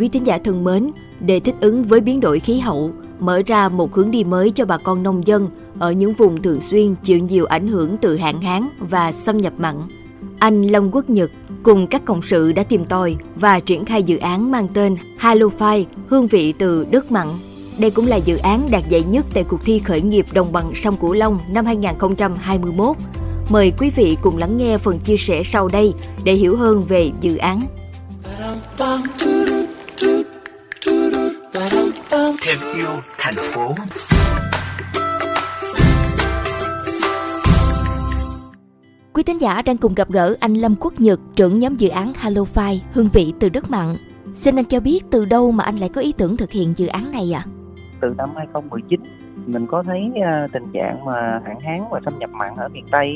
quý tín giả thân mến, để thích ứng với biến đổi khí hậu, mở ra một hướng đi mới cho bà con nông dân ở những vùng thường xuyên chịu nhiều ảnh hưởng từ hạn hán và xâm nhập mặn. Anh Long Quốc Nhật cùng các cộng sự đã tìm tòi và triển khai dự án mang tên Halofy hương vị từ đất mặn. Đây cũng là dự án đạt giải nhất tại cuộc thi khởi nghiệp đồng bằng sông Cửu Long năm 2021. Mời quý vị cùng lắng nghe phần chia sẻ sau đây để hiểu hơn về dự án. Thêm yêu thành phố Quý tín giả đang cùng gặp gỡ anh Lâm Quốc Nhật, trưởng nhóm dự án Halofy hương vị từ đất mặn. Xin anh cho biết từ đâu mà anh lại có ý tưởng thực hiện dự án này ạ? À? Từ năm 2019, mình có thấy à, tình trạng mà hạn hán và xâm nhập mặn ở miền Tây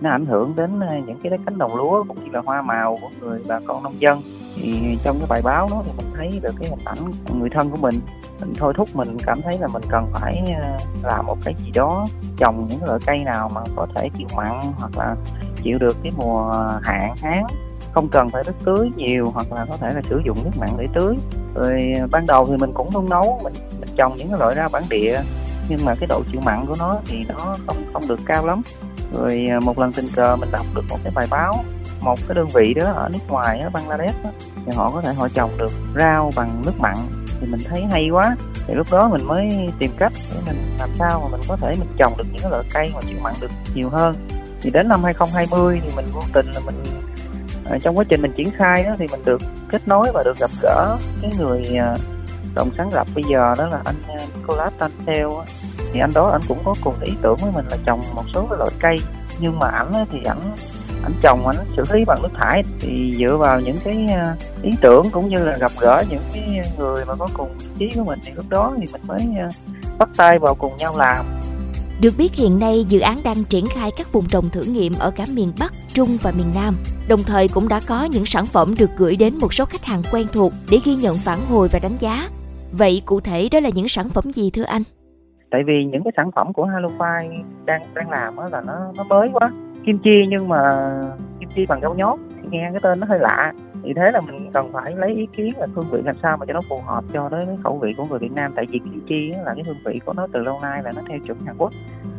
nó ảnh hưởng đến ờ, những cái cánh đồng lúa cũng như là hoa màu của người bà con nông dân. Thì trong cái bài báo đó thì mình thấy được cái hình ảnh người thân của mình. Mình thôi thúc mình cảm thấy là mình cần phải ờ, làm một cái gì đó trồng những loại cây nào mà có thể chịu mặn hoặc là chịu được cái mùa hạn hán. Không cần phải nước tưới nhiều hoặc là có thể là sử dụng nước mặn để tưới. Rồi ờ, ban đầu thì mình cũng nung nấu mình, mình trồng những cái loại rau bản địa nhưng mà cái độ chịu mặn của nó thì nó không không được cao lắm rồi à, một lần tình cờ mình đọc được một cái bài báo một cái đơn vị đó ở nước ngoài ở Bangladesh đó, thì họ có thể họ trồng được rau bằng nước mặn. Thì mình thấy hay quá. Thì lúc đó mình mới tìm cách để mình làm sao mà mình có thể mình trồng được những cái loại cây mà chịu mặn được nhiều hơn. Thì đến năm 2020 thì mình vô tình là mình à, trong quá trình mình triển khai đó thì mình được kết nối và được gặp gỡ cái người à, động đồng sáng lập bây giờ đó là anh à, Nicolas Tantel thì anh đó anh cũng có cùng ý tưởng với mình là trồng một số cái loại cây nhưng mà ảnh thì ảnh ảnh trồng ảnh xử lý bằng nước thải thì dựa vào những cái ờ, ý tưởng cũng như là gặp gỡ những cái người mà có cùng ý chí của mình thì lúc đó thì mình mới ờ, bắt tay vào cùng nhau làm được biết hiện nay dự án đang triển khai các vùng trồng thử nghiệm ở cả miền Bắc, Trung và miền Nam. Đồng thời cũng đã có những sản phẩm được gửi đến một số khách hàng quen thuộc để ghi nhận phản hồi và đánh giá. Vậy cụ thể đó là những sản phẩm gì thưa anh? Tại vì những cái sản phẩm của Halofy đang đang làm là nó nó mới quá. Kim chi nhưng mà kim chi bằng gấu nhốt thì nghe cái tên nó hơi lạ vì thế là mình cần phải lấy ý kiến là hương vị làm sao mà cho nó phù hợp cho tới cái khẩu vị của người Việt Nam tại vì kim chi là cái hương vị của nó từ lâu nay là nó theo chuẩn Hàn Quốc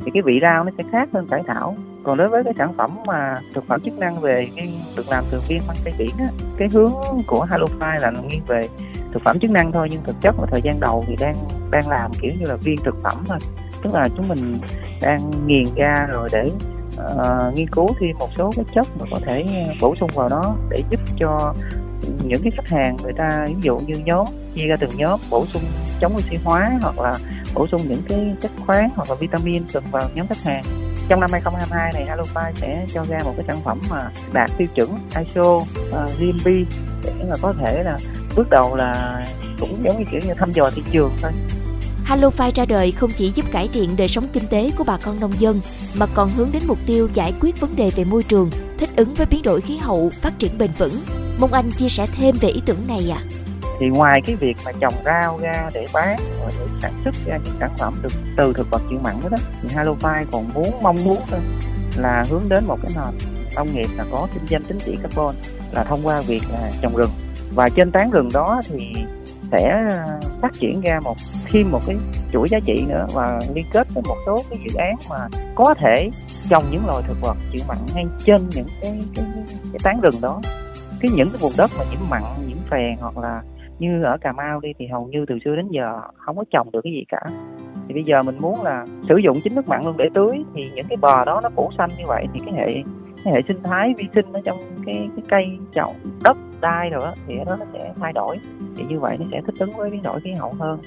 thì cái vị rau nó sẽ khác hơn cải thảo còn đối với cái sản phẩm mà thực phẩm chức năng về viên được làm từ viên măng cây biển á, cái hướng của Halofy là nghiêng về thực phẩm chức năng thôi nhưng thực chất là thời gian đầu thì đang đang làm kiểu như là viên thực phẩm thôi. Tức là chúng mình đang nghiền ra rồi để uh, nghiên cứu thêm một số cái chất mà có thể bổ sung vào đó để giúp cho những cái khách hàng người ta ví dụ như nhóm chia ra từng nhóm bổ sung chống oxy hóa hoặc là bổ sung những cái chất khoáng hoặc là vitamin cần vào nhóm khách hàng. Trong năm 2022 này Halofy sẽ cho ra một cái sản phẩm mà đạt tiêu chuẩn ISO uh, ờ, GMP để mà có thể là bước đầu là cũng giống như kiểu như thăm dò thị trường thôi Halofy ra đời không chỉ giúp cải thiện đời sống kinh tế của bà con nông dân, mà còn hướng đến mục tiêu giải quyết vấn đề về môi trường, thích ứng với biến đổi khí hậu, phát triển bền vững. Mong anh chia sẻ thêm về ý tưởng này ạ. À? Thì ngoài cái việc mà trồng rau ra để bán và để sản xuất ra những sản phẩm được từ thực vật chịu mặn đó, đó thì Halofy còn muốn mong muốn là hướng đến một cái nền nông nghiệp là có kinh doanh tín chỉ carbon là thông qua việc là trồng rừng và trên tán rừng đó thì sẽ ờ, phát triển ra một thêm một cái chuỗi giá trị nữa và liên kết với một số cái dự án mà có thể trồng những loài thực vật chịu mặn ngay trên những cái cái, cái tán rừng đó. Cái những cái vùng đất mà nhiễm mặn nhiễm phèn hoặc là như ở Cà Mau đi thì hầu như từ xưa đến giờ không có trồng được cái gì cả. Thì bây giờ mình muốn là sử dụng chính nước mặn luôn để tưới thì những cái bờ đó nó phủ xanh như vậy thì cái hệ cái hệ sinh thái vi sinh ở trong cái cái cây trồng đất đai rồi thì nó sẽ thay đổi. Thì như vậy nó sẽ thích ứng với biến đổi khí hậu hơn.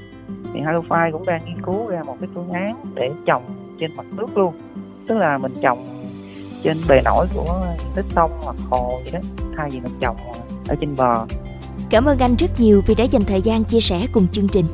Thì Halofy cũng đang nghiên cứu ra một cái phương án để trồng trên mặt nước luôn. Tức là mình trồng trên bề nổi của tích sông hoặc hồ gì đó, thay vì mình trồng ở trên bờ. Cảm ơn anh rất nhiều vì đã dành thời gian chia sẻ cùng chương trình.